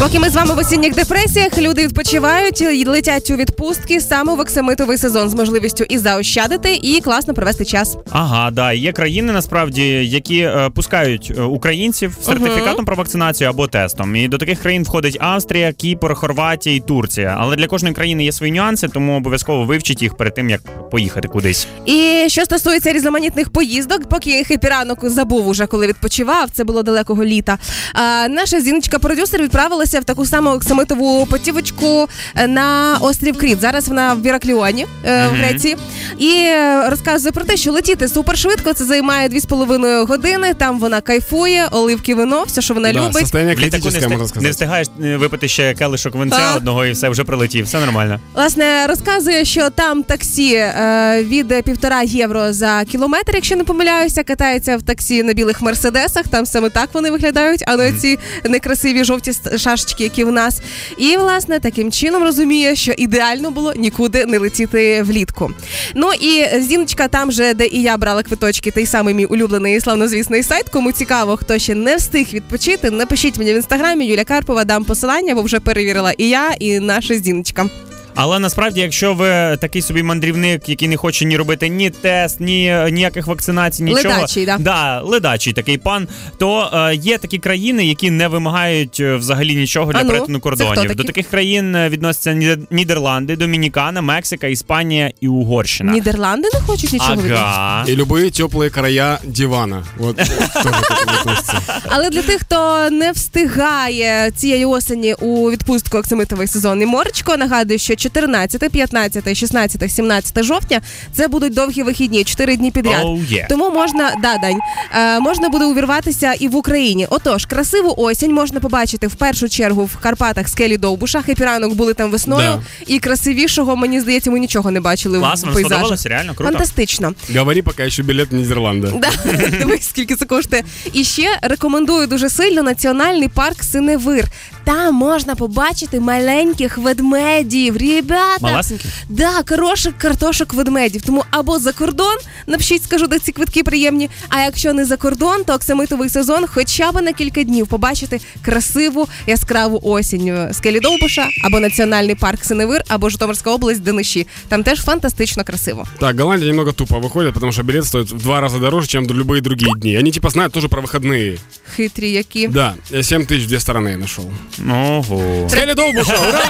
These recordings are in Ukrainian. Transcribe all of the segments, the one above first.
Поки ми з вами в осінніх депресіях, люди відпочивають летять у відпустки саме в оксамитовий сезон з можливістю і заощадити, і класно провести час. Ага, да. Є країни насправді, які е, пускають е, українців сертифікатом про вакцинацію або тестом. І до таких країн входить Австрія, Кіпр, Хорватія і Турція. Але для кожної країни є свої нюанси, тому обов'язково вивчіть їх перед тим, як поїхати кудись. І що стосується різноманітних поїздок, поки хепіранок забув уже, коли відпочивав, це було далекого літа. А, наша зіночка продюсер відправилася в таку саму оксамитову потівочку е, на острів Кріт. Зараз вона в Іракліоні е, в. Греції. І е, розказує про те, що летіти супершвидко. Це займає 2,5 години. Там вона кайфує, оливки, вино, все, що вона Да, любить. літаку не, встиг- не встигаєш випити ще келишок винця одного і все вже прилетів. Все нормально. Власне, розказує, що там таксі е, від півтора євро за кілометр, якщо не помиляюся, катається в таксі на білих мерседесах. Там саме так вони виглядають, а не ці некрасиві жовті ст- шашечки, які в нас. І власне таким чином розуміє, що ідеально було нікуди не летіти влітку. Ну і зіночка, там же, де і я брала квиточки, той самий мій улюблений і славнозвісний сайт. Кому цікаво, хто ще не встиг відпочити, напишіть мені в інстаграмі Юля Карпова, дам посилання, бо вже перевірила і я, і наша зіночка. Але насправді, якщо ви такий собі мандрівник, який не хоче ні робити ні тест, ні ніяких вакцинацій, нічого Ледачий, да. да, ледачий такий пан, то е, є такі країни, які не вимагають е, взагалі нічого для А ну, перетину це кордонів. хто такі? До таких країн е, відносяться Ні- Нідерланди, Домінікана, Мексика, Іспанія і Угорщина. Нідерланди не хочуть нічого відмовити? Ага. И любые теплые края дивана. Вот тоже к этому относится. Але для тих, хто не встигає цієї осені у відпустку оксамитовий сезон і моречко, нагадую, що 14, 15, 16, 17 жовтня це будуть довгі вихідні, 4 дні підряд. Oh, yeah. Тому можна да, Дань, е, можна буде увірватися і в Україні. Отож, красиву осінь можна побачити в першу чергу в Карпатах скелі Довбуша. Хепіранок були там весною, Да. і красивішого мені здається, ми нічого не бачили Клас, в пейзажах. Реально круто. Фантастично. Говори пока еще билет в Нидерланды. Да, дивись, скільки це коштує. І ще рекомендую дуже сильно національний парк Синевир Там можна побачити маленьких ведмедів. Ребята, Малесенькі? да, хороших картошок ведмедів. Тому або за кордон, напишіть, скажу, де ці квитки приємні. А якщо не за кордон, то оксамитовий сезон хоча б на кілька днів побачити красиву яскраву осінь скелі Довбуша, або національний парк Синевир, або Житомирська область Дениші. Там теж фантастично красиво. Так, Голландия немного тупо выходит, потому что билет стоит в два раза дороже, чем любые другие дни. Они типа знают тоже про выходные. Хитрі які. Да, я 7 тысяч две стороны нашел. Oho. Teledobuša, ura!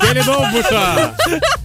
Teledobuša!